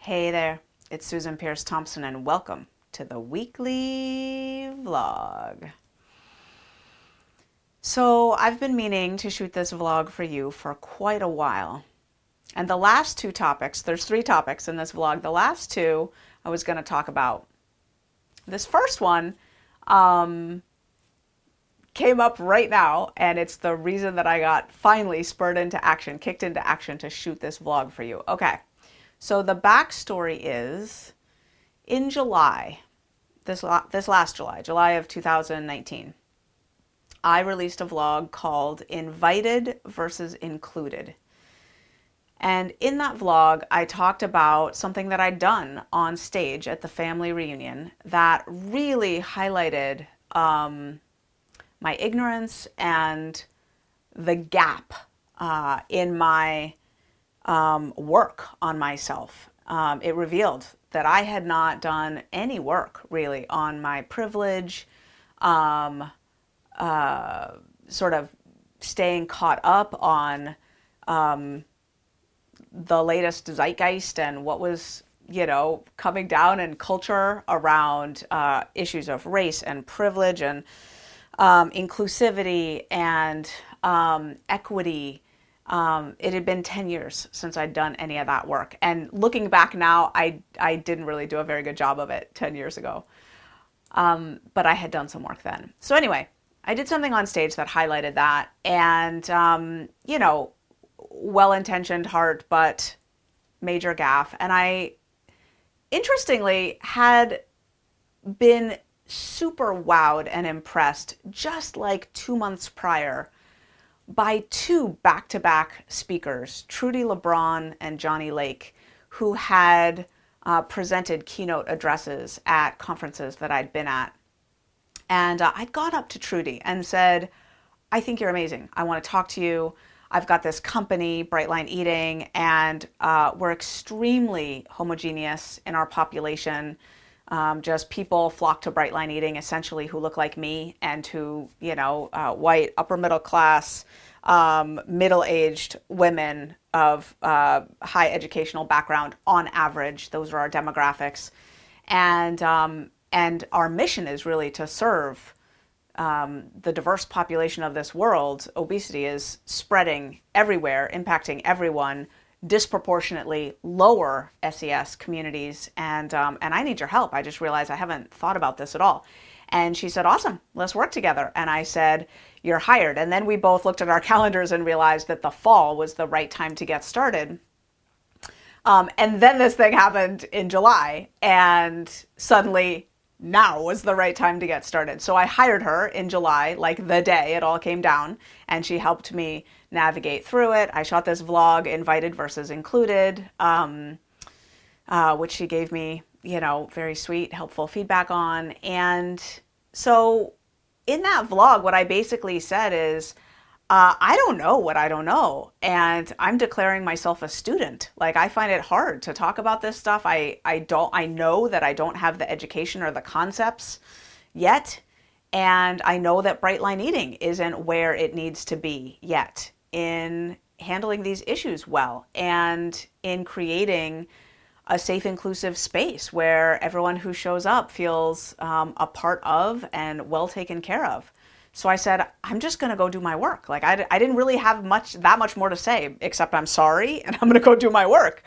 Hey there, it's Susan Peirce Thompson, and welcome to the weekly vlog. So, I've been meaning to shoot this vlog for you for quite a while. And the last two topics, there's three topics in this vlog. The last two I was going to talk about. This first one um, came up right now, and it's the reason that I got finally spurred into action, kicked into action to shoot this vlog for you. Okay. So the backstory is in July, this, this last July, July of 2019, I released a vlog called Invited versus Included. And in that vlog, I talked about something that I'd done on stage at the family reunion that really highlighted um, my ignorance and the gap uh, in my um, work on myself. Um, it revealed that I had not done any work really on my privilege, um, uh, sort of staying caught up on um, the latest zeitgeist and what was you know coming down in culture around uh, issues of race and privilege and um, inclusivity and um, equity um, it had been 10 years since I'd done any of that work. And looking back now, I, I didn't really do a very good job of it 10 years ago. Um, but I had done some work then. So, anyway, I did something on stage that highlighted that. And, um, you know, well intentioned heart, but major gaffe. And I, interestingly, had been super wowed and impressed just like two months prior by two back to back speakers, Trudi LeBron and Johnny Lake, who had uh, presented keynote addresses at conferences that I'd been at. And uh, I'd gone up to Trudi and said, I think you're amazing. I want to talk to you. I've got this company, Brightline Eating, and uh, we're extremely homogeneous in our population. Um, just people flock to Brightline Eating essentially who look like me and who, you know, uh, white, upper middle class, um, middle aged women of uh, high educational background on average. Those are our demographics. And, um, and our mission is really to serve um, the diverse population of this world. Obesity is spreading everywhere, impacting everyone disproportionately lower SES communities, and um, and I need your help. I just realized I haven't thought about this at all. And she said, "Awesome, let's work together." And I said, "You're hired." And then we both looked at our calendars and realized that the fall was the right time to get started. Um, and then this thing happened in July, and suddenly now was the right time to get started. So I hired her in July, like the day it all came down, and she helped me navigate through it. I shot this vlog, invited versus included, um, uh, which she gave me, you know, very sweet, helpful feedback on. And so in that vlog, what I basically said is, uh, I don't know what I don't know. And I'm declaring myself a student. Like I find it hard to talk about this stuff. I, I don't I know that I don't have the education or the concepts yet. And I know that bright line eating isn't where it needs to be yet in handling these issues well and in creating a safe, inclusive space where everyone who shows up feels um, a part of and well taken care of. So I said, I'm just going to go do my work. Like, I, I didn't really have much, that much more to say, except I'm sorry and I'm going to go do my work.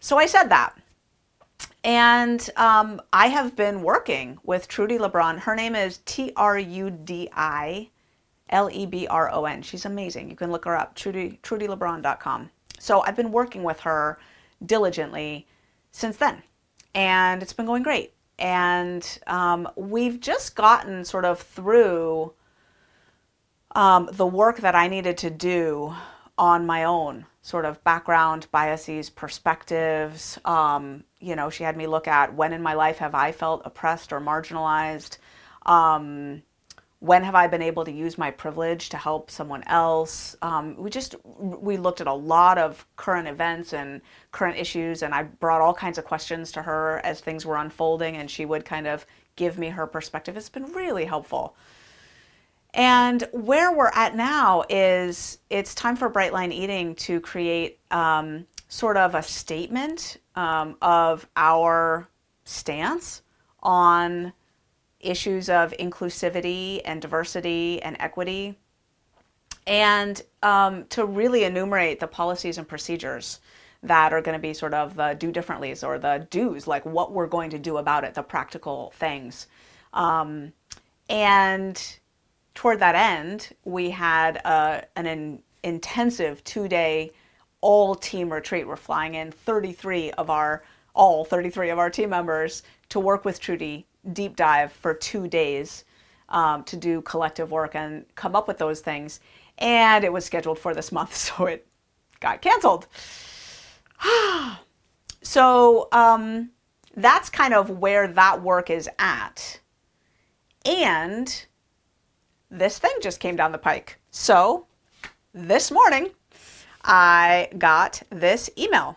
So I said that. And um, I have been working with Trudi LeBron. Her name is T R U D I L E B R O N. She's amazing. You can look her up, Trudi, TrudiLeBron.com. So I've been working with her diligently since then, and it's been going great. And um, we've just gotten sort of through um, the work that I needed to do on my own, sort of background, biases, perspectives. Um, you know, she had me look at when in my life have I felt oppressed or marginalized. Um, when have I been able to use my privilege to help someone else? Um, we just we looked at a lot of current events and current issues, and I brought all kinds of questions to her as things were unfolding, and she would kind of give me her perspective. It's been really helpful. And where we're at now is it's time for Brightline Eating to create um, sort of a statement um, of our stance on issues of inclusivity and diversity and equity, and um, to really enumerate the policies and procedures that are going to be sort of the do differentlys or the do's, like what we're going to do about it, the practical things. Um, and toward that end, we had uh, an in, intensive two day all team retreat. We're flying in 33 of our, all 33 of our team members to work with Trudi deep dive for two days um, to do collective work and come up with those things. And it was scheduled for this month, so it got canceled. so um, that's kind of where that work is at. And this thing just came down the pike. So this morning, I got this email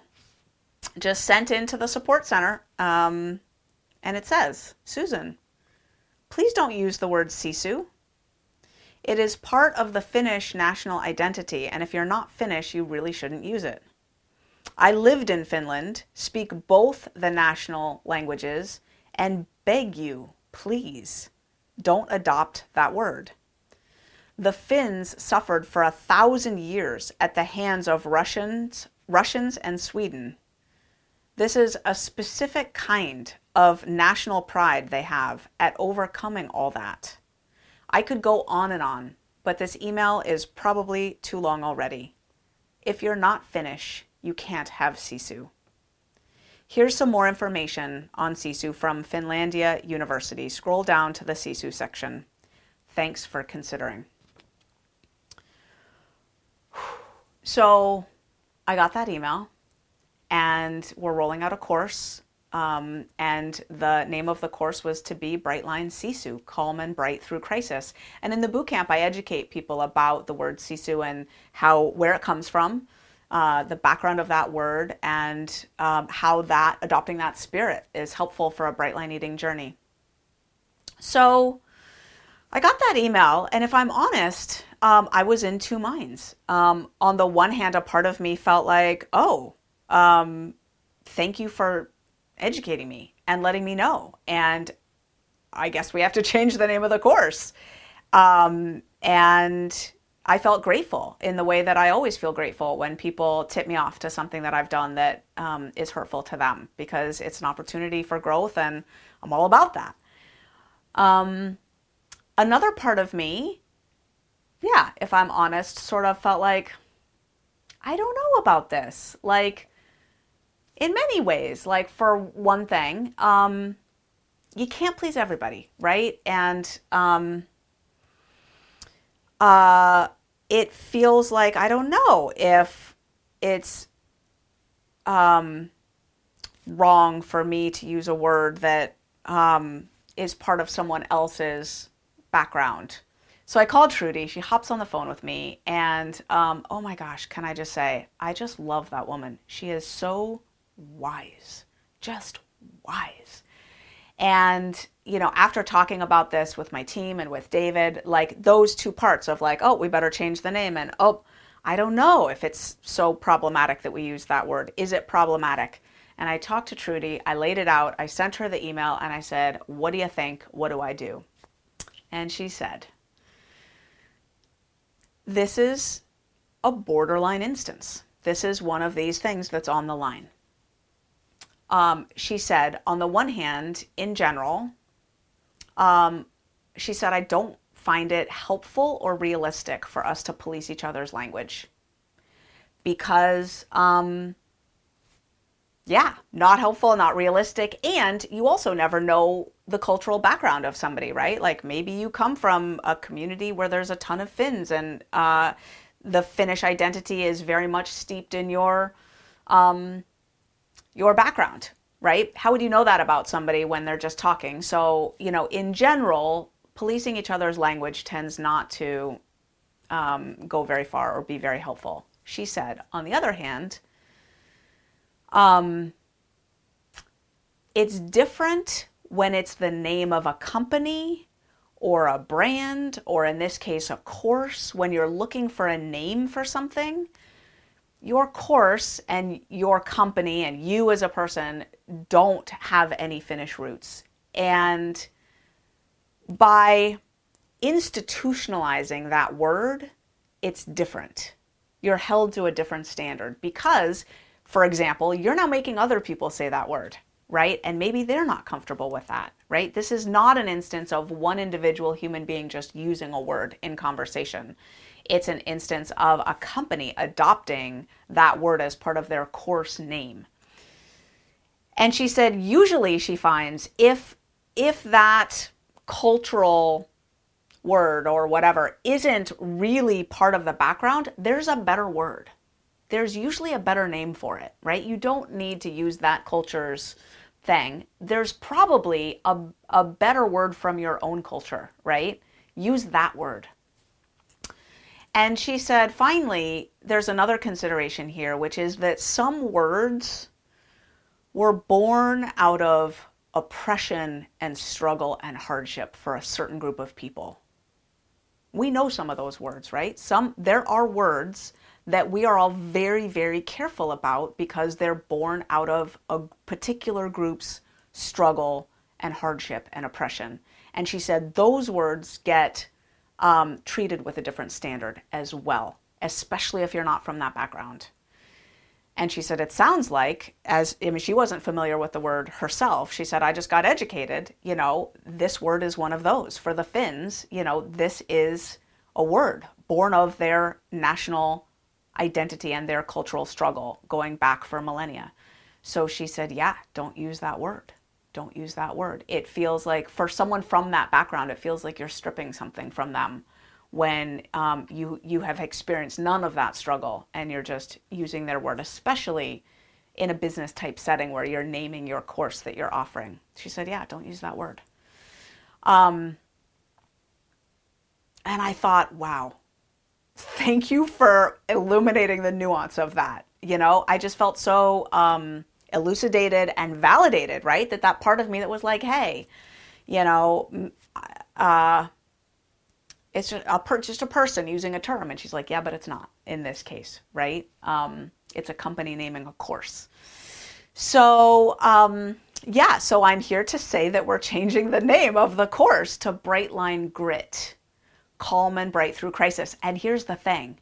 just sent into the support center. Um, and it says, Susan, please don't use the word sisu. It is part of the Finnish national identity, and if you're not Finnish, you really shouldn't use it. I lived in Finland, speak both the national languages, and beg you, please, don't adopt that word. The Finns suffered for a thousand years at the hands of Russians, Russians and Sweden. This is a specific kind of national pride they have at overcoming all that. I could go on and on, but this email is probably too long already. If you're not Finnish, you can't have Sisu. Here's some more information on Sisu from Finlandia University. Scroll down to the Sisu section. Thanks for considering. So I got that email, and we're rolling out a course um, and the name of the course was to be Brightline Sisu, Calm and Bright Through Crisis. And in the boot camp, I educate people about the word Sisu and how where it comes from, uh, the background of that word, and um, how that adopting that spirit is helpful for a Brightline eating journey. So I got that email, and if I'm honest, um, I was in two minds. Um, on the one hand, a part of me felt like, oh, um, thank you for educating me and letting me know. And I guess we have to change the name of the course. Um, and I felt grateful in the way that I always feel grateful when people tip me off to something that I've done that um, is hurtful to them because it's an opportunity for growth and I'm all about that. Um, another part of me, yeah, if I'm honest, sort of felt like, I don't know about this. Like, in many ways. Like, for one thing, um, you can't please everybody, right? And um, uh, it feels like, I don't know if it's um, wrong for me to use a word that um, is part of someone else's background. So I called Trudi. She hops on the phone with me, and um, oh my gosh, can I just say, I just love that woman. She is so wise, just wise. And, you know, after talking about this with my team and with David, like those two parts of like, oh, we better change the name, and oh, I don't know if it's so problematic that we use that word. Is it problematic? And I talked to Trudi, I laid it out, I sent her the email, and I said, What do you think? What do I do? And she said, This is a borderline instance. This is one of these things that's on the line um, she said, on the one hand, in general, um, she said, I don't find it helpful or realistic for us to police each other's language because, um, yeah, not helpful, not realistic. And you also never know the cultural background of somebody, right? Like maybe you come from a community where there's a ton of Finns and uh, the Finnish identity is very much steeped in your. Um, your background, right? How would you know that about somebody when they're just talking? So, you know, in general, policing each other's language tends not to um, go very far or be very helpful. She said, on the other hand, um, it's different when it's the name of a company or a brand, or in this case, a course, when you're looking for a name for something your course and your company and you as a person don't have any Finnish roots. And by institutionalizing that word, it's different. You're held to a different standard because, for example, you're now making other people say that word, right? And maybe they're not comfortable with that, right? This is not an instance of one individual human being just using a word in conversation. It's an instance of a company adopting that word as part of their course name. And she said usually she finds if if that cultural word or whatever isn't really part of the background, there's a better word. There's usually a better name for it, right? You don't need to use that culture's thing. There's probably a, a better word from your own culture, right? Use that word. And she said, finally, there's another consideration here, which is that some words were born out of oppression and struggle and hardship for a certain group of people. We know some of those words, right? Some there are words that we are all very very careful about because they're born out of a particular group's struggle and hardship and oppression. And she said those words get um, treated with a different standard as well, especially if you're not from that background. And she said, It sounds like, as I mean, she wasn't familiar with the word herself. She said, I just got educated. You know, this word is one of those. For the Finns, you know, this is a word born of their national identity and their cultural struggle going back for millennia. So she said, Yeah, don't use that word. Don't use that word. It feels like, for someone from that background, it feels like you're stripping something from them when um, you you have experienced none of that struggle and you're just using their word, especially in a business type setting where you're naming your course that you're offering. She said, "Yeah, don't use that word." Um, and I thought, wow, thank you for illuminating the nuance of that. You know, I just felt so um, elucidated and validated, right? That that part of me that was like, hey, you know, uh, it's just a, per, just a person using a term. And she's like, yeah, but it's not in this case, right? Um, it's a company naming a course. So, um, yeah, so I'm here to say that we're changing the name of the course to Brightline Grit, Calm and Bright Through Crisis. And here's the thing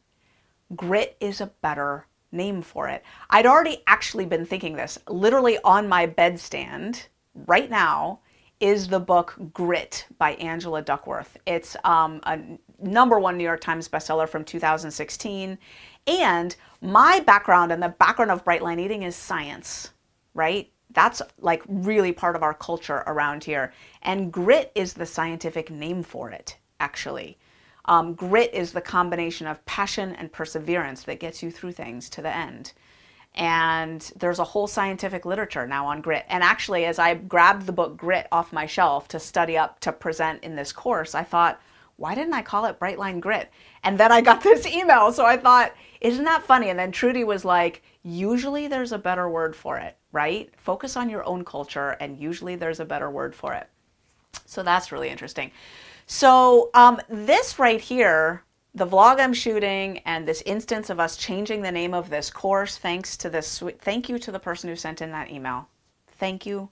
grit is a better name for it. I'd already actually been thinking this literally on my bedstand right now is the book Grit by Angela Duckworth. It's um, a number one New York Times bestseller from 2016. And my background and the background of Brightline Eating is science, right? That's like really part of our culture around here. And grit is the scientific name for it, actually. Um, grit is the combination of passion and perseverance that gets you through things to the end and there's a whole scientific literature now on grit. And actually, as I grabbed the book Grit off my shelf to study up to present in this course, I thought, why didn't I call it Brightline Grit? And then I got this email, so I thought, isn't that funny? And then Trudi was like, usually there's a better word for it, right? Focus on your own culture, and usually there's a better word for it. So that's really interesting. So um, this right here the vlog I'm shooting and this instance of us changing the name of this course, thanks to this, thank you to the person who sent in that email. Thank you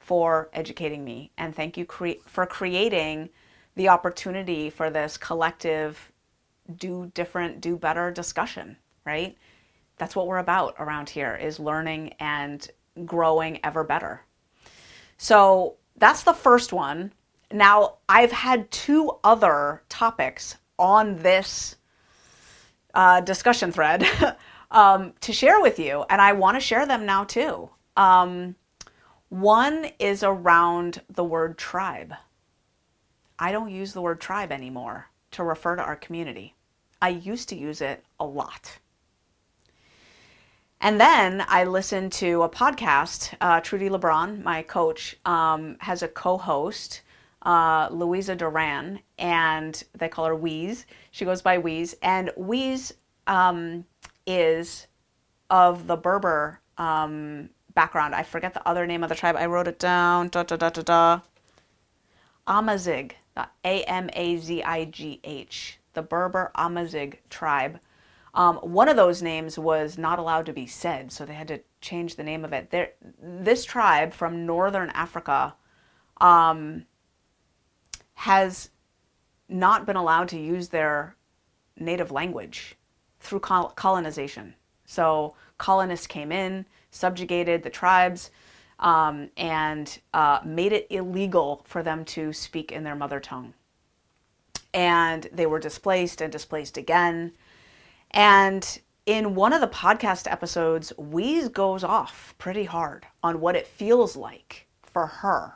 for educating me and thank you cre- for creating the opportunity for this collective do different, do better discussion, right? That's what we're about around here is learning and growing ever better. So that's the first one. Now, I've had two other topics on this uh, discussion thread um, to share with you, and I want to share them now too. Um, one is around the word tribe. I don't use the word tribe anymore to refer to our community. I used to use it a lot. And then I listened to a podcast. Uh, Trudi LeBron, my coach, um, has a co host uh, Louisa Duran, and they call her Wheeze. She goes by Wheeze, and Wheeze um, is of the Berber um, background. I forget the other name of the tribe. I wrote it down. Da da da da da. Amazigh, A M A Z I G H, the Berber Amazigh tribe Um, one of those names was not allowed to be said, so they had to change the name of it. There, this tribe from northern Africa um, has not been allowed to use their native language through colonization. So colonists came in, subjugated the tribes, um, and uh, made it illegal for them to speak in their mother tongue. And they were displaced and displaced again. And in one of the podcast episodes, Weeze goes off pretty hard on what it feels like for her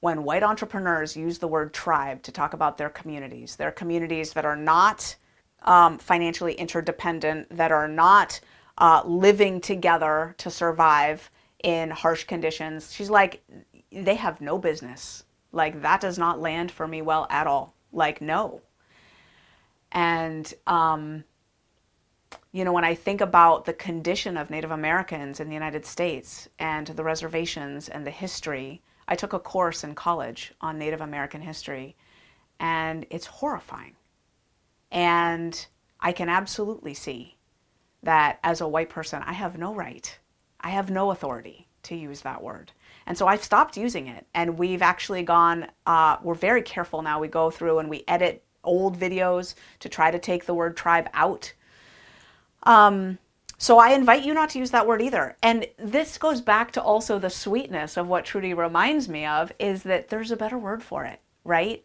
when white entrepreneurs use the word tribe to talk about their communities, their communities that are not um, financially interdependent, that are not uh, living together to survive in harsh conditions. She's like, they have no business. Like, that does not land for me well at all. Like, no. And, um, you know, when I think about the condition of Native Americans in the United States and the reservations and the history, I took a course in college on Native American history, and it's horrifying. And I can absolutely see that as a white person, I have no right, I have no authority to use that word. And so I've stopped using it. And we've actually gone, uh, we're very careful now. We go through and we edit old videos to try to take the word tribe out. Um, so I invite you not to use that word either. And this goes back to also the sweetness of what Trudi reminds me of is that there's a better word for it, right?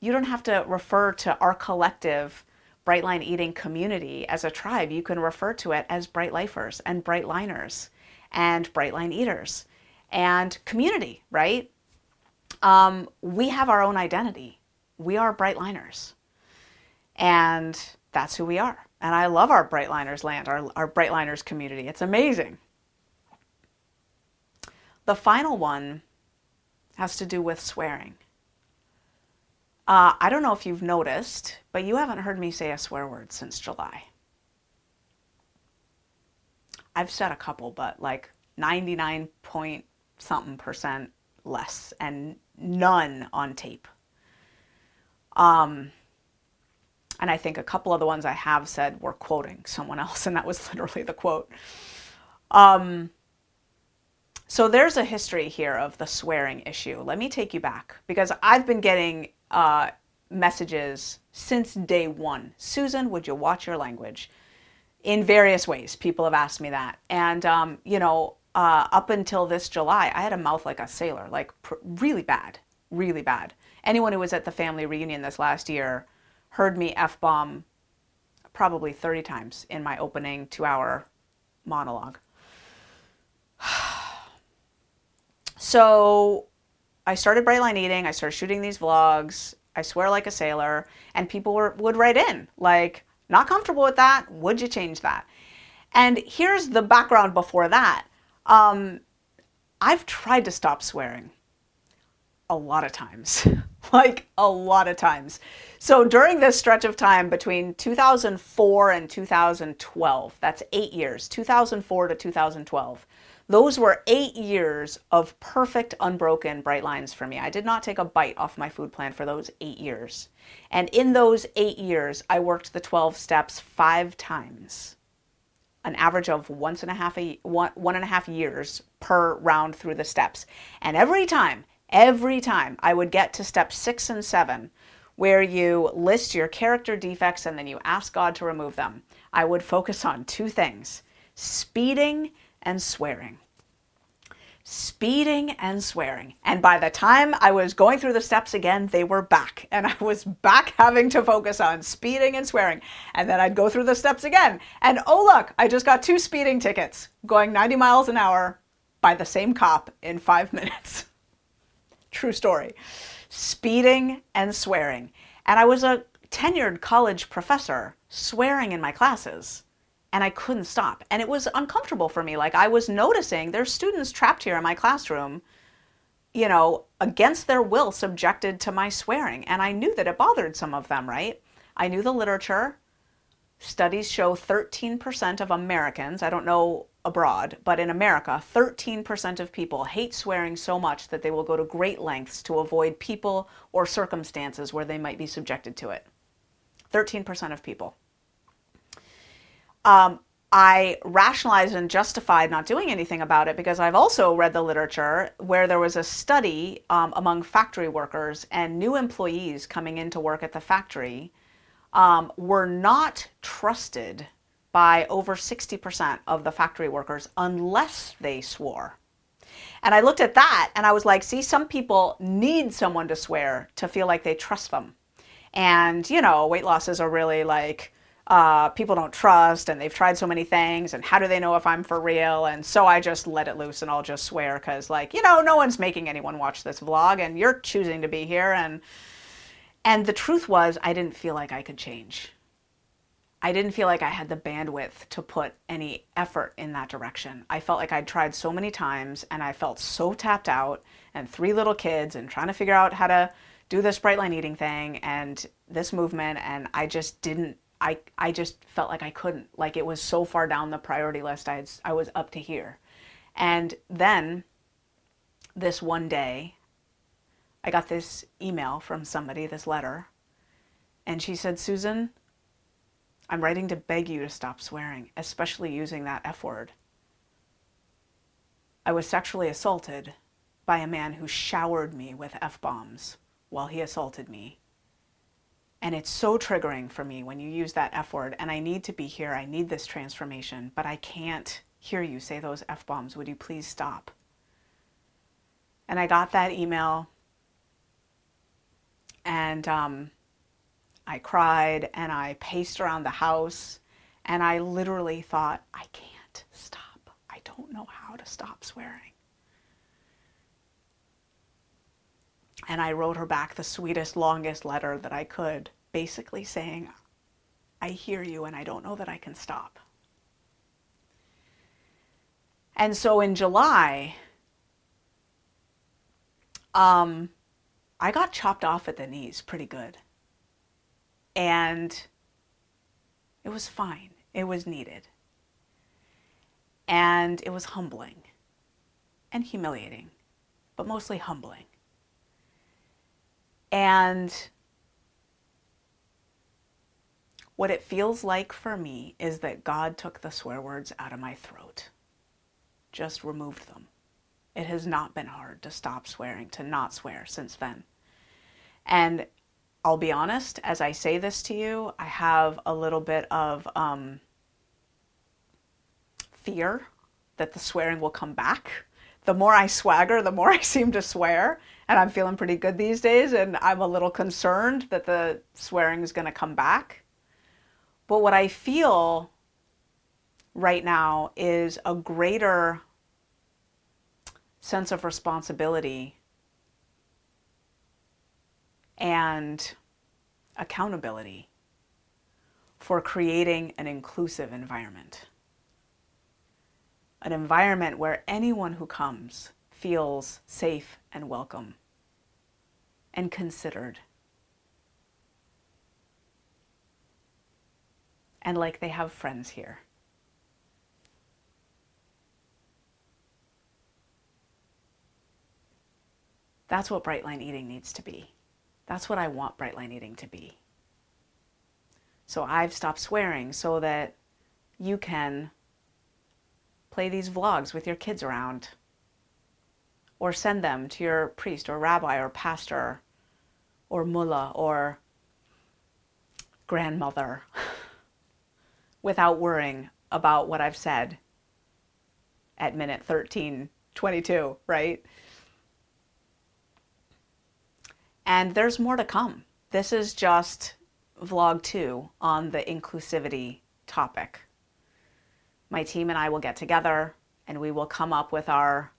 You don't have to refer to our collective Brightline eating community as a tribe. You can refer to it as Bright Lifers and Bright Liners and Brightline Eaters and community, right? Um, we have our own identity. We are Brightliners. And that's who we are. And I love our Brightliners land, our, our Brightliners community. It's amazing. The final one has to do with swearing. Uh, I don't know if you've noticed, but you haven't heard me say a swear word since July. I've said a couple, but like 99 point something percent less and none on tape. Um, and I think a couple of the ones I have said were quoting someone else, and that was literally the quote. Um, so there's a history here of the swearing issue. Let me take you back because I've been getting uh, messages since day one. Susan, would you watch your language? in various ways. People have asked me that. And, um, you know, uh, up until this July, I had a mouth like a sailor, like pr- really bad, really bad. Anyone who was at the family reunion this last year heard me F bomb probably 30 times in my opening two hour monologue. so I started Brightline Eating, I started shooting these vlogs. I swear like a sailor, and people were, would write in like, not comfortable with that. Would you change that? And here's the background before that. Um, I've tried to stop swearing a lot of times, like a lot of times. So during this stretch of time between 2004 and 2012, that's eight years, 2004 to 2012, those were eight years of perfect, unbroken bright lines for me. I did not take a bite off my food plan for those eight years. And in those eight years, I worked the 12 steps five times, an average of once and a half a, one, one and a half years per round through the steps. And every time, every time I would get to step six and seven, where you list your character defects and then you ask God to remove them, I would focus on two things speeding and swearing. Speeding and swearing. And by the time I was going through the steps again, they were back. And I was back having to focus on speeding and swearing. And then I'd go through the steps again. And oh, look, I just got two speeding tickets going 90 miles an hour by the same cop in five minutes. True story. Speeding and swearing. And I was a tenured college professor swearing in my classes and I couldn't stop. And it was uncomfortable for me. Like I was noticing there's students trapped here in my classroom, you know, against their will subjected to my swearing. And I knew that it bothered some of them, right? I knew the literature. Studies show 13% of Americans, I don't know abroad, but in America, 13% of people hate swearing so much that they will go to great lengths to avoid people or circumstances where they might be subjected to it. 13% of people. um, I rationalized and justified not doing anything about it because I've also read the literature where there was a study um, among factory workers and new employees coming into work at the factory um, were not trusted by over 60% of the factory workers unless they swore. And I looked at that and I was like, see, some people need someone to swear to feel like they trust them. And, you know, weight losses are really like, uh, people don't trust and they've tried so many things and how do they know if I'm for real? And so I just let it loose and I'll just swear because, like, you know, no one's making anyone watch this vlog and you're choosing to be here. And, and the truth was, I didn't feel like I could change. I didn't feel like I had the bandwidth to put any effort in that direction. I felt like I'd tried so many times and I felt so tapped out and three little kids and trying to figure out how to do this bright line eating thing and this movement and I just didn't I I just felt like I couldn't. Like it was so far down the priority list. I had, I was up to here. And then this one day I got this email from somebody, this letter, and she said, "Susan, I'm writing to beg you to stop swearing, especially using that F word. I was sexually assaulted by a man who showered me with F bombs while he assaulted me. And it's so triggering for me when you use that F word. And I need to be here. I need this transformation, but I can't hear you say those F bombs. Would you please stop? And I got that email. And um, I cried and I paced around the house and I literally thought, I can't stop. I don't know how to stop swearing. And I wrote her back the sweetest, longest letter that I could, basically saying, I hear you and I don't know that I can stop. And so in July, um, I got chopped off at the knees pretty good. And it was fine, it was needed. And it was humbling and humiliating, but mostly humbling. And what it feels like for me is that God took the swear words out of my throat, just removed them. It has not been hard to stop swearing, to not swear since then. And I'll be honest, as I say this to you, I have a little bit of um, fear that the swearing will come back. The more I swagger, the more I seem to swear. And I'm feeling pretty good these days, and I'm a little concerned that the swearing is going to come back. But what I feel right now is a greater sense of responsibility and accountability for creating an inclusive environment. An environment where anyone who comes feels safe and welcome and considered. And like they have friends here. That's what bright line eating needs to be. That's what I want bright line eating to be. So I've stopped swearing so that you can play these vlogs with your kids around or send them to your priest or rabbi or pastor or mullah or grandmother without worrying about what I've said at minute 1322, right? And there's more to come. This is just vlog two on the inclusivity topic. My team and I will get together and we will come up with our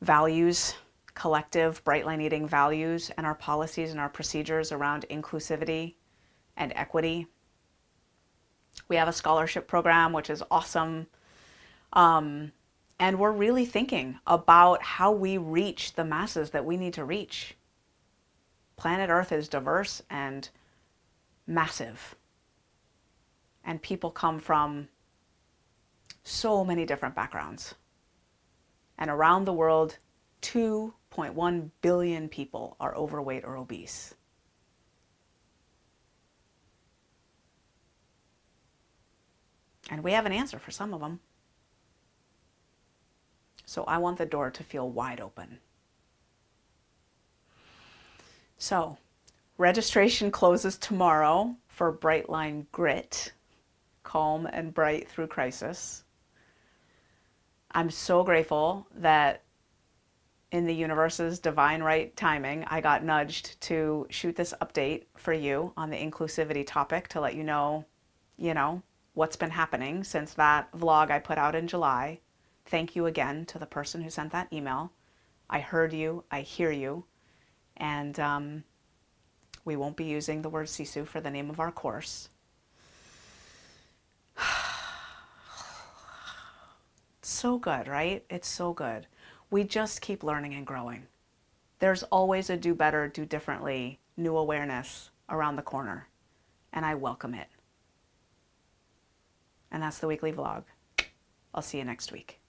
values, collective bright line eating values, and our policies and our procedures around inclusivity and equity. We have a scholarship program, which is awesome. Um, and we're really thinking about how we reach the masses that we need to reach planet Earth is diverse and massive. And people come from so many different backgrounds. And around the world, 2.1 billion people are overweight or obese. And we have an answer for some of them. So I want the door to feel wide open. So, registration closes tomorrow for Brightline Grit Calm and Bright Through Crisis. I'm so grateful that in the universe's divine right timing, I got nudged to shoot this update for you on the inclusivity topic to let you know, you know, what's been happening since that vlog I put out in July. Thank you again to the person who sent that email. I heard you, I hear you, and um, we won't be using the word Sisu for the name of our course. so good, right? It's so good we just keep learning and growing. There's always a do better, do differently, new awareness around the corner, and I welcome it. And that's the weekly vlog. I'll see you next week.